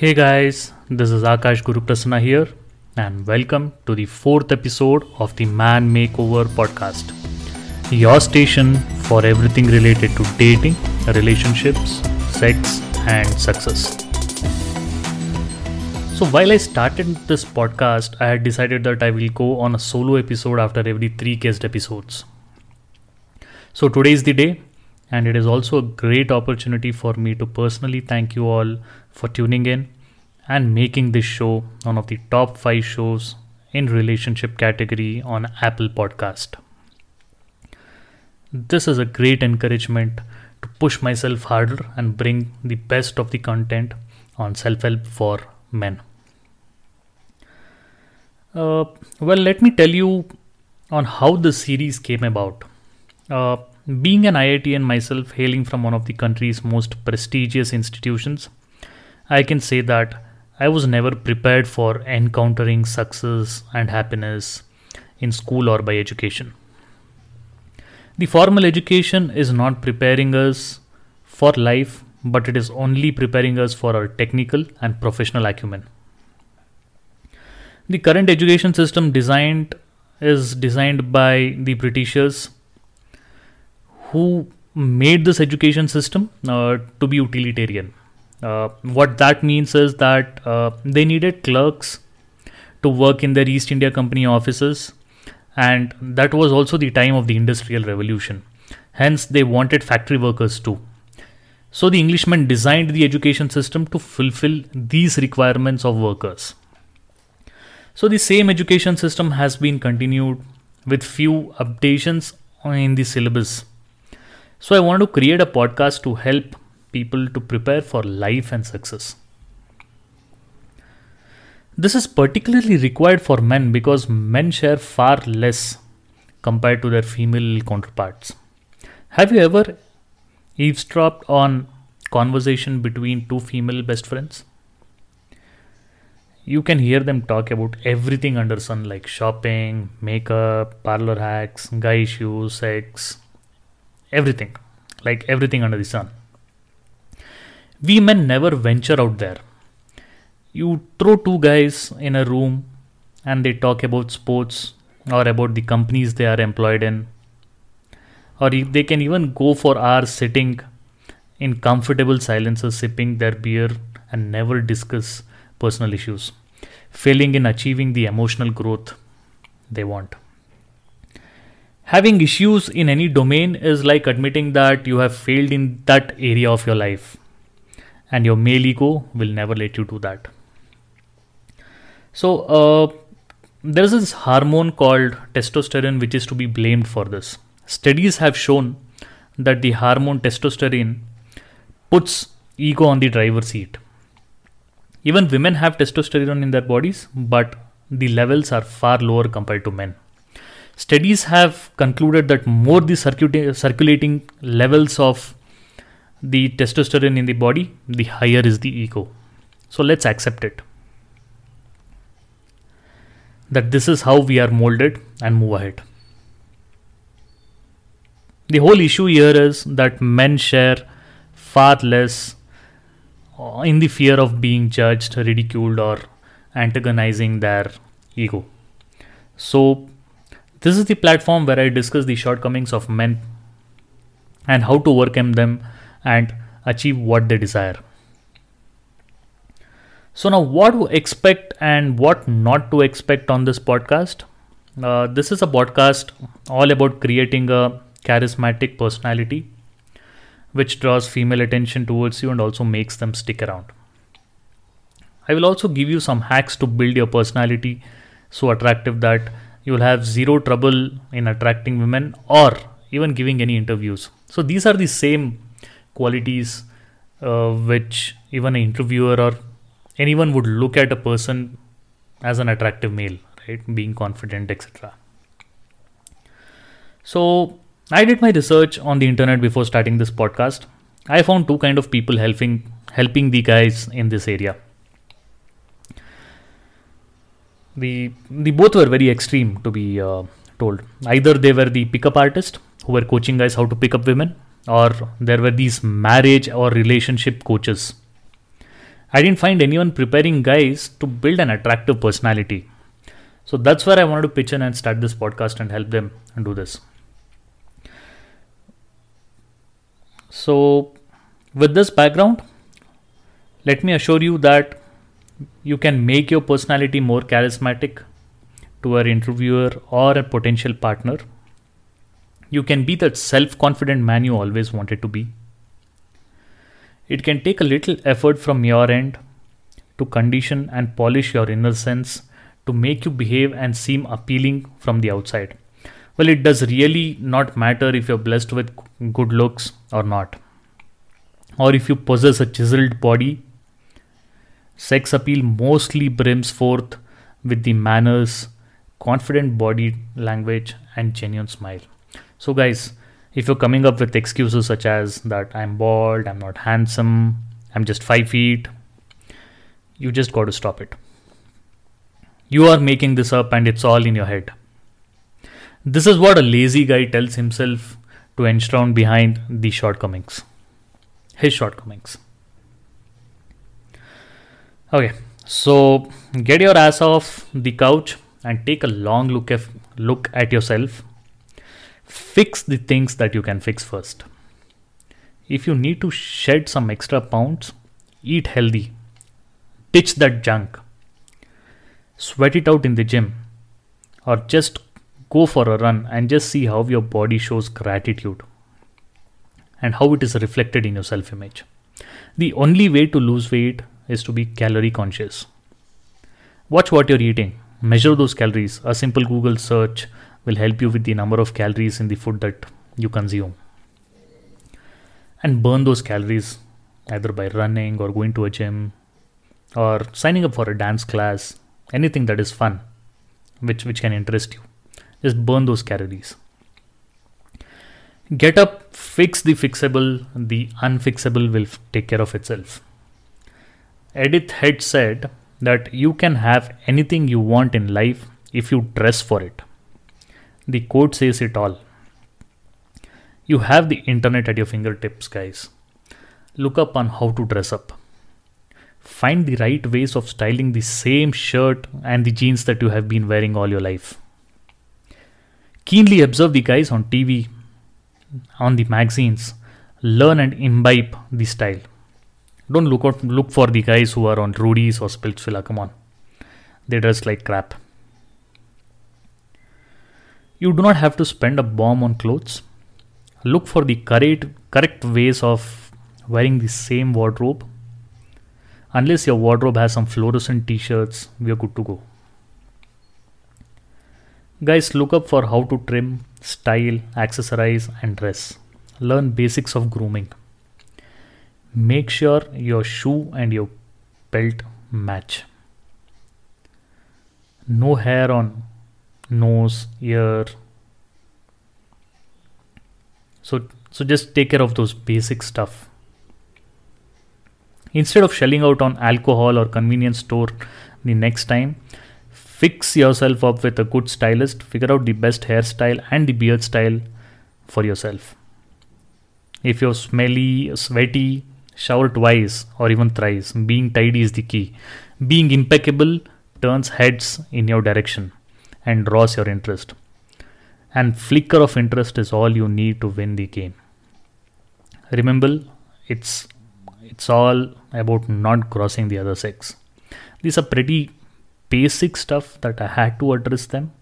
Hey guys, this is Akash Guru Prasanna here, and welcome to the fourth episode of the Man Makeover podcast. Your station for everything related to dating, relationships, sex, and success. So, while I started this podcast, I had decided that I will go on a solo episode after every three guest episodes. So, today is the day, and it is also a great opportunity for me to personally thank you all for tuning in and making this show one of the top 5 shows in relationship category on Apple Podcast. This is a great encouragement to push myself harder and bring the best of the content on self-help for men. Uh, well, let me tell you on how the series came about. Uh, being an IITian myself, hailing from one of the country's most prestigious institutions, I can say that I was never prepared for encountering success and happiness in school or by education. The formal education is not preparing us for life, but it is only preparing us for our technical and professional acumen. The current education system designed is designed by the Britishers who made this education system uh, to be utilitarian. Uh, what that means is that uh, they needed clerks to work in their East India Company offices, and that was also the time of the Industrial Revolution. Hence, they wanted factory workers too. So, the Englishmen designed the education system to fulfill these requirements of workers. So, the same education system has been continued with few updations in the syllabus so I wanted to create a podcast to help people to prepare for life and success. This is particularly required for men because men share far less compared to their female counterparts. Have you ever eavesdropped on conversation between two female best friends? You can hear them talk about everything under sun like shopping, makeup, parlor hacks, guy issues, sex, everything, like everything under the sun. We men never venture out there. You throw two guys in a room and they talk about sports or about the companies they are employed in, or they can even go for hours sitting in comfortable silences, sipping their beer and never discuss personal issues, failing in achieving the emotional growth they want having issues in any domain is like admitting that you have failed in that area of your life. And your male ego will never let you do that. So uh, there's this hormone called testosterone which is to be blamed for this. Studies have shown that the hormone testosterone puts ego on the driver's seat. Even women have testosterone in their bodies but the levels are far lower compared to men studies have concluded that more the circulating levels of the testosterone in the body, the higher is the ego. So let's accept it. That this is how we are molded and move ahead. The whole issue here is that men share far less uh, in the fear of being judged, ridiculed, or antagonizing their ego. So this is the platform where I discuss the shortcomings of men and how to overcome them and achieve what they desire. So, now what to expect and what not to expect on this podcast? Uh, this is a podcast all about creating a charismatic personality which draws female attention towards you and also makes them stick around. I will also give you some hacks to build your personality so attractive that you will have zero trouble in attracting women or even giving any interviews. So these are the same qualities uh, which even an interviewer or anyone would look at a person as an attractive male, right? Being confident, etc. So I did my research on the internet before starting this podcast. I found two kind of people helping helping the guys in this area. The the both were very extreme to be uh, told either they were the pickup artist who were coaching guys how to pick up women or there were these marriage or relationship coaches I didn't find anyone preparing guys to build an attractive personality. So that's where I wanted to pitch in and start this podcast and help them and do this. So, with this background, let me assure you that you can make your personality more charismatic to an interviewer or a potential partner. You can be that self confident man you always wanted to be. It can take a little effort from your end to condition and polish your inner sense to make you behave and seem appealing from the outside. Well, it does really not matter if you're blessed with good looks or not, or if you possess a chiseled body. Sex appeal mostly brims forth with the manners, confident body language, and genuine smile. So, guys, if you're coming up with excuses such as that I'm bald, I'm not handsome, I'm just five feet, you just got to stop it. You are making this up and it's all in your head. This is what a lazy guy tells himself to enshrine behind the shortcomings. His shortcomings. Okay, so get your ass off the couch and take a long look at, look at yourself fix the things that you can fix first. If you need to shed some extra pounds, eat healthy, ditch that junk, sweat it out in the gym, or just go for a run and just see how your body shows gratitude and how it is reflected in your self image. The only way to lose weight is to be calorie conscious. Watch what you're eating, measure those calories. A simple Google search will help you with the number of calories in the food that you consume. And burn those calories either by running or going to a gym or signing up for a dance class, anything that is fun, which, which can interest you. Just burn those calories. Get up, fix the fixable, the unfixable will take care of itself. Edith Head said that you can have anything you want in life if you dress for it. The quote says it all. You have the internet at your fingertips, guys. Look up on how to dress up. Find the right ways of styling the same shirt and the jeans that you have been wearing all your life. Keenly observe the guys on TV, on the magazines. Learn and imbibe the style. Don't look out, look for the guys who are on Roadies or Splitsvilla. Come on, they dress like crap. You do not have to spend a bomb on clothes. Look for the correct, correct ways of wearing the same wardrobe. Unless your wardrobe has some fluorescent t shirts, we are good to go. Guys, look up for how to trim, style, accessorize, and dress. Learn basics of grooming. Make sure your shoe and your belt match. No hair on nose, ear. So, so just take care of those basic stuff. Instead of shelling out on alcohol or convenience store the next time, fix yourself up with a good stylist, figure out the best hairstyle and the beard style for yourself. If you're smelly, sweaty, shower twice or even thrice. Being tidy is the key. Being impeccable turns heads in your direction and draws your interest. And flicker of interest is all you need to win the game. Remember, it's it's all about not crossing the other sex. These are pretty basic stuff that I had to address them.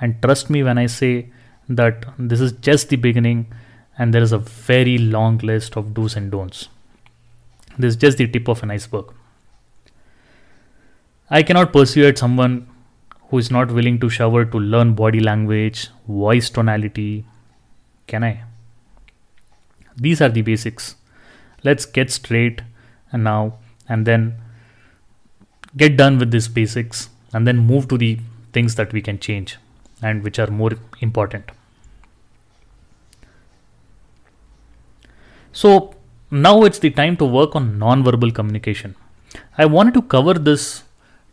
And trust me when I say that this is just the beginning and there is a very long list of do's and don'ts. This is just the tip of an iceberg. I cannot persuade someone who is not willing to shower to learn body language, voice tonality. Can I? These are the basics. Let's get straight and now and then get done with these basics and then move to the things that we can change and which are more important. So now it's the time to work on non-verbal communication. I wanted to cover this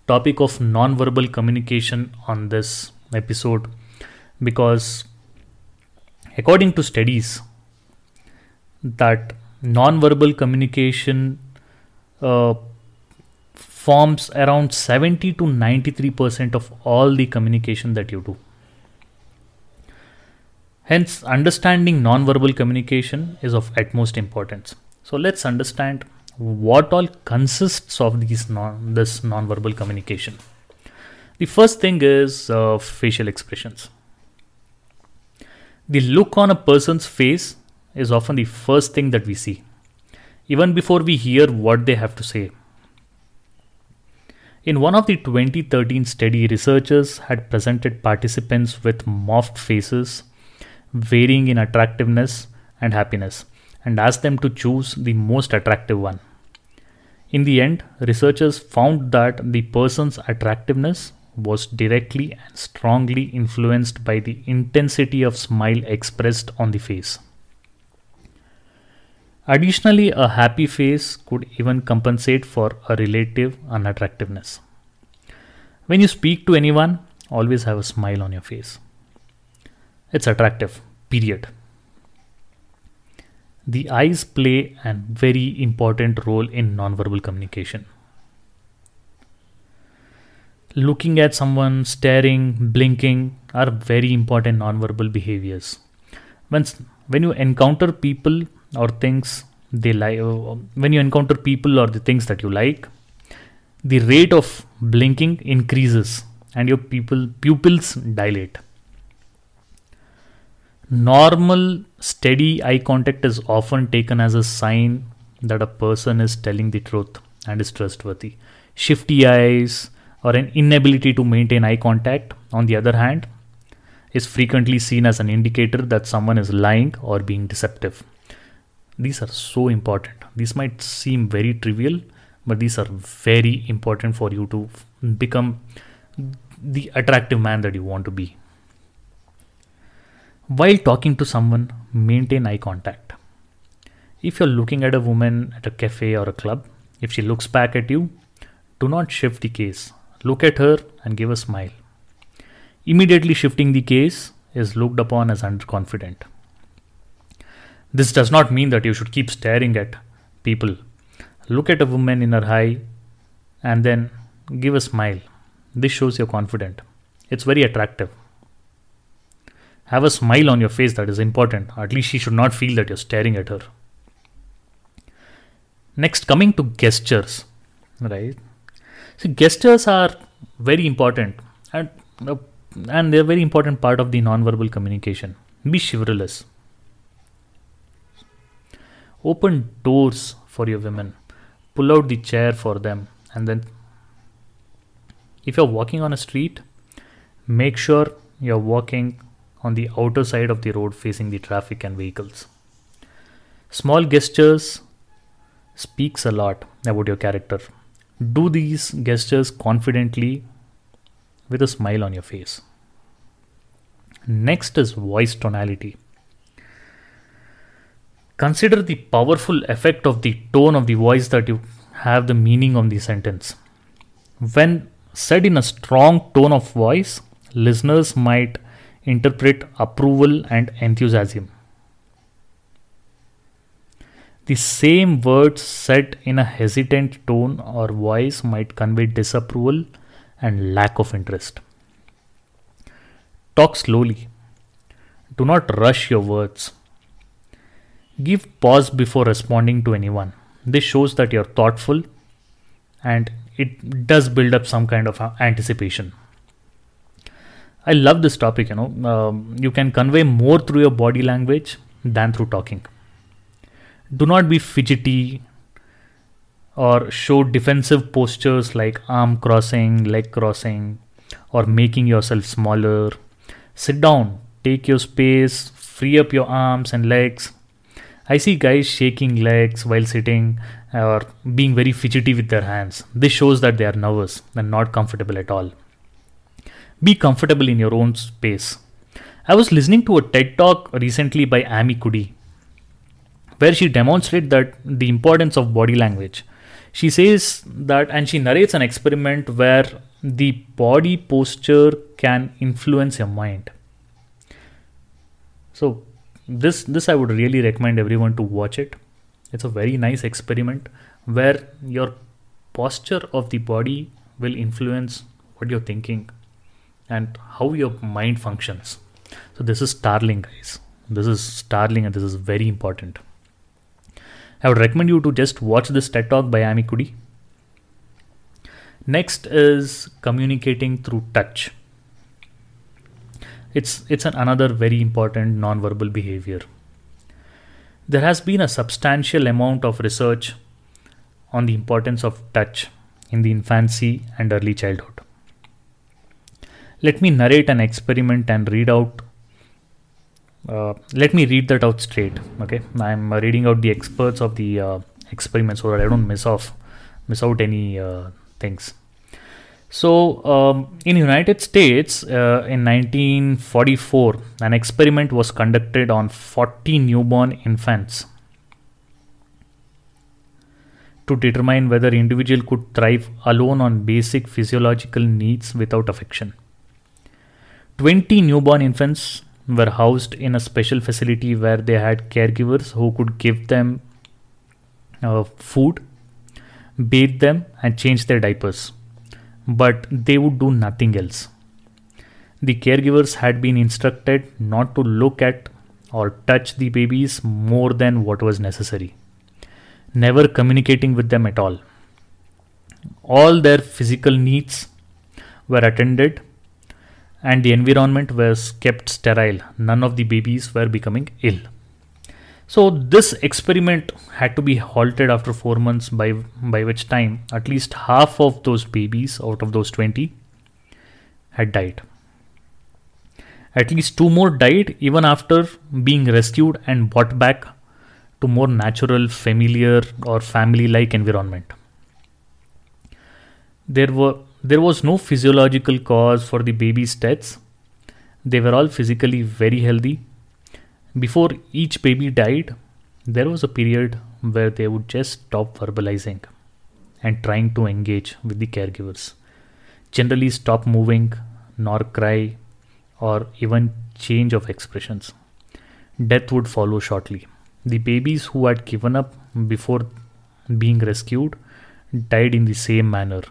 topic of non-verbal communication on this episode because according to studies that non-verbal communication uh, forms around 70 to 93% of all the communication that you do. Hence, understanding nonverbal communication is of utmost importance. So, let's understand what all consists of these non- this nonverbal communication. The first thing is uh, facial expressions. The look on a person's face is often the first thing that we see, even before we hear what they have to say. In one of the 2013 study, researchers had presented participants with morphed faces varying in attractiveness and happiness and asked them to choose the most attractive one. In the end, researchers found that the person's attractiveness was directly and strongly influenced by the intensity of smile expressed on the face. Additionally, a happy face could even compensate for a relative unattractiveness. When you speak to anyone, always have a smile on your face. It's attractive, period. The eyes play a very important role in nonverbal communication. Looking at someone, staring, blinking are very important nonverbal behaviors. When, when you encounter people or things they like uh, when you encounter people or the things that you like the rate of blinking increases and your people pupils dilate normal steady eye contact is often taken as a sign that a person is telling the truth and is trustworthy shifty eyes or an inability to maintain eye contact on the other hand is frequently seen as an indicator that someone is lying or being deceptive these are so important. These might seem very trivial, but these are very important for you to become the attractive man that you want to be. While talking to someone, maintain eye contact. If you're looking at a woman at a cafe or a club, if she looks back at you, do not shift the gaze. Look at her and give a smile. Immediately shifting the gaze is looked upon as underconfident. This does not mean that you should keep staring at people. Look at a woman in her eye and then give a smile. This shows you're confident. It's very attractive. Have a smile on your face, that is important. At least she should not feel that you're staring at her. Next, coming to gestures, right? So, gestures are very important and, uh, and they're a very important part of the nonverbal communication. Be chivalrous open doors for your women pull out the chair for them and then if you're walking on a street make sure you're walking on the outer side of the road facing the traffic and vehicles. Small gestures speaks a lot about your character. Do these gestures confidently with a smile on your face. Next is voice tonality. Consider the powerful effect of the tone of the voice that you have the meaning of the sentence. When said in a strong tone of voice, listeners might interpret approval and enthusiasm. The same words said in a hesitant tone or voice might convey disapproval and lack of interest. Talk slowly. Do not rush your words. Give pause before responding to anyone. This shows that you're thoughtful and it does build up some kind of anticipation. I love this topic, you know. Um, you can convey more through your body language than through talking. Do not be fidgety or show defensive postures like arm crossing, leg crossing, or making yourself smaller. Sit down, take your space, free up your arms and legs, I see guys shaking legs while sitting or being very fidgety with their hands. This shows that they are nervous and not comfortable at all. Be comfortable in your own space. I was listening to a TED talk recently by Amy Cuddy, where she demonstrated that the importance of body language. She says that, and she narrates an experiment where the body posture can influence your mind. So, this this i would really recommend everyone to watch it it's a very nice experiment where your posture of the body will influence what you're thinking and how your mind functions. So, this is starling, guys. This is starling, and this is very important. I would recommend you to just watch this TED Talk by Amy Cuddy. Next is communicating through touch. It's it's an another very important non-verbal behavior. There has been a substantial amount of research on the importance of touch in the infancy and early childhood. Let me narrate an experiment and read out. Uh, let me read that out straight. Okay, I'm reading out the experts of the uh, experiment so that I don't miss off, miss out any uh, things. So, um, in United States, uh, in 1944, an experiment was conducted on 40 newborn infants to determine whether individual could thrive alone on basic physiological needs without affection. 20 newborn infants were housed in a special facility where they had caregivers who could give them uh, food, bathe them, and change their diapers but they would do nothing else. The caregivers had been instructed not to look at or touch the babies more than what was necessary, never communicating with them at all. All their physical needs were attended and the environment was kept sterile. None of the babies were becoming ill. So this experiment had to be halted after four months, by by which time at least half of those babies out of those 20 had died. At least two more died even after being rescued and brought back to more natural, familiar, or family-like environment. There were there was no physiological cause for the baby's deaths. They were all physically very healthy before each baby died, there was a period where they would just stop verbalizing and trying to engage with the caregivers. Generally, stop moving, nor cry, or even change of expressions. Death would follow shortly. The babies who had given up before being rescued died in the same manner,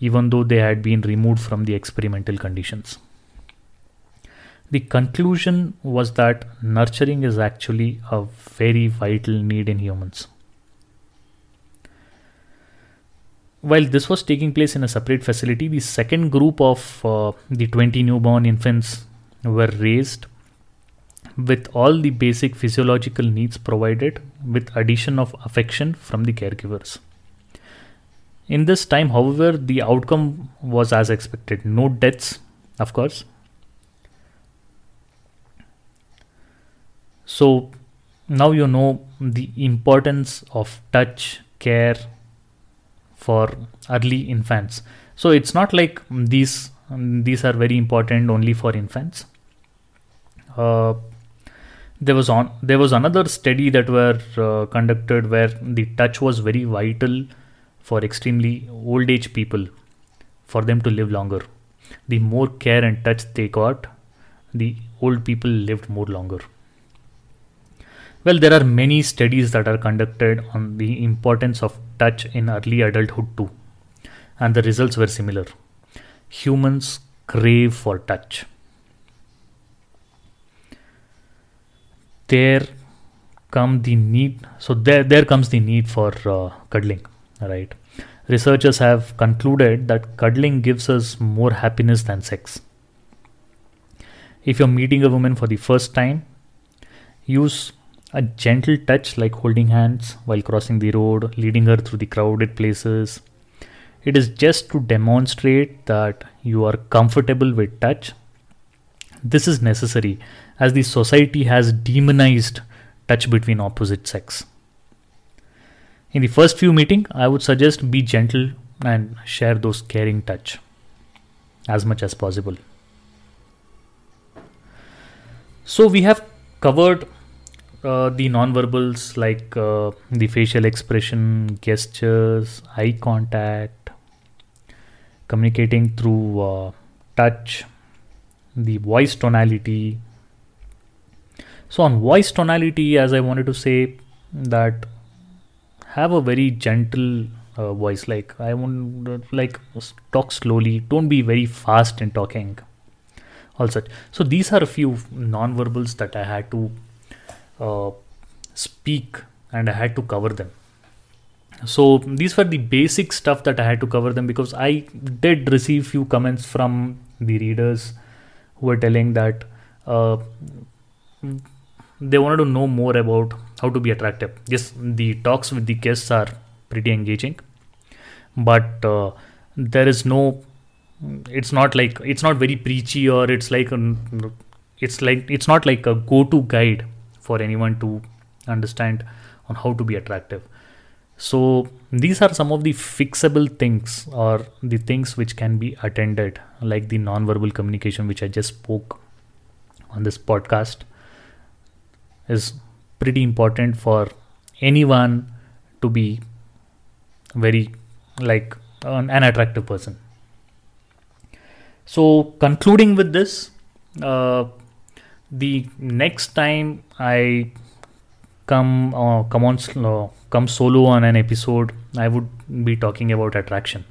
even though they had been removed from the experimental conditions. The conclusion was that nurturing is actually a very vital need in humans. While this was taking place in a separate facility, the second group of uh, the 20 newborn infants were raised with all the basic physiological needs provided with addition of affection from the caregivers. In this time, however, the outcome was as expected. No deaths, of course, So now you know the importance of touch care for early infants. So it's not like these these are very important only for infants. Uh, there was on there was another study that were uh, conducted where the touch was very vital for extremely old age people for them to live longer. The more care and touch they got, the old people lived more longer. Well, there are many studies that are conducted on the importance of touch in early adulthood too, and the results were similar. Humans crave for touch. There come the need, so there, there comes the need for uh, cuddling, right? Researchers have concluded that cuddling gives us more happiness than sex. If you're meeting a woman for the first time, use a gentle touch, like holding hands while crossing the road, leading her through the crowded places. It is just to demonstrate that you are comfortable with touch. This is necessary as the society has demonized touch between opposite sex. In the first few meeting, I would suggest be gentle and share those caring touch as much as possible. So we have covered uh, the nonverbals like uh, the facial expression, gestures, eye contact, communicating through uh, touch, the voice tonality. So, on voice tonality, as I wanted to say, that have a very gentle uh, voice. Like I want like talk slowly. Don't be very fast in talking. All such. So these are a few non-verbals that I had to uh, speak and I had to cover them. So these were the basic stuff that I had to cover them because I did receive few comments from the readers who were telling that uh, they wanted to know more about how to be attractive. Yes, the talks with the guests are pretty engaging, but uh, there is no. It's not like it's not very preachy or it's like a, it's like it's not like a go-to guide for anyone to understand on how to be attractive. So these are some of the fixable things or the things which can be attended, like the non-verbal communication which I just spoke on this podcast is pretty important for anyone to be very like an, an attractive person. So concluding with this, uh, the next time I come uh, come on uh, come solo on an episode, I would be talking about attraction.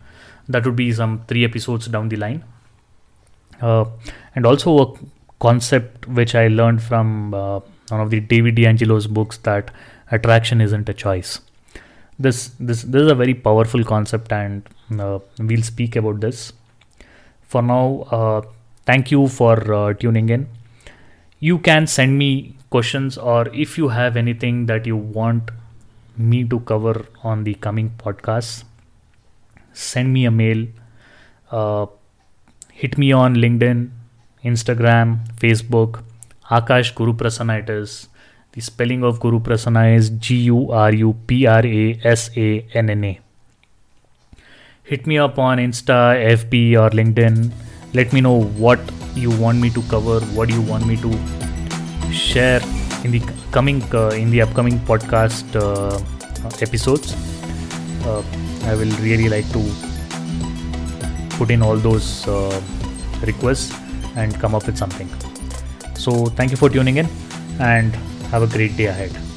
That would be some three episodes down the line, uh, and also a concept which I learned from uh, one of the David D'Angelo's books that attraction isn't a choice. This this this is a very powerful concept, and uh, we'll speak about this. For now, uh, thank you for tuning in. You can send me questions or if you have anything that you want me to cover on the coming podcasts send me a mail uh, hit me on linkedin instagram facebook akash guru prasanna it is the spelling of guru prasanna is g-u-r-u-p-r-a-s-a-n-n-a hit me up on insta fb or linkedin let me know what you want me to cover what you want me to share in the coming uh, in the upcoming podcast uh, episodes. Uh, I will really like to put in all those requests and come up with something. So thank you for tuning in and have a great day ahead.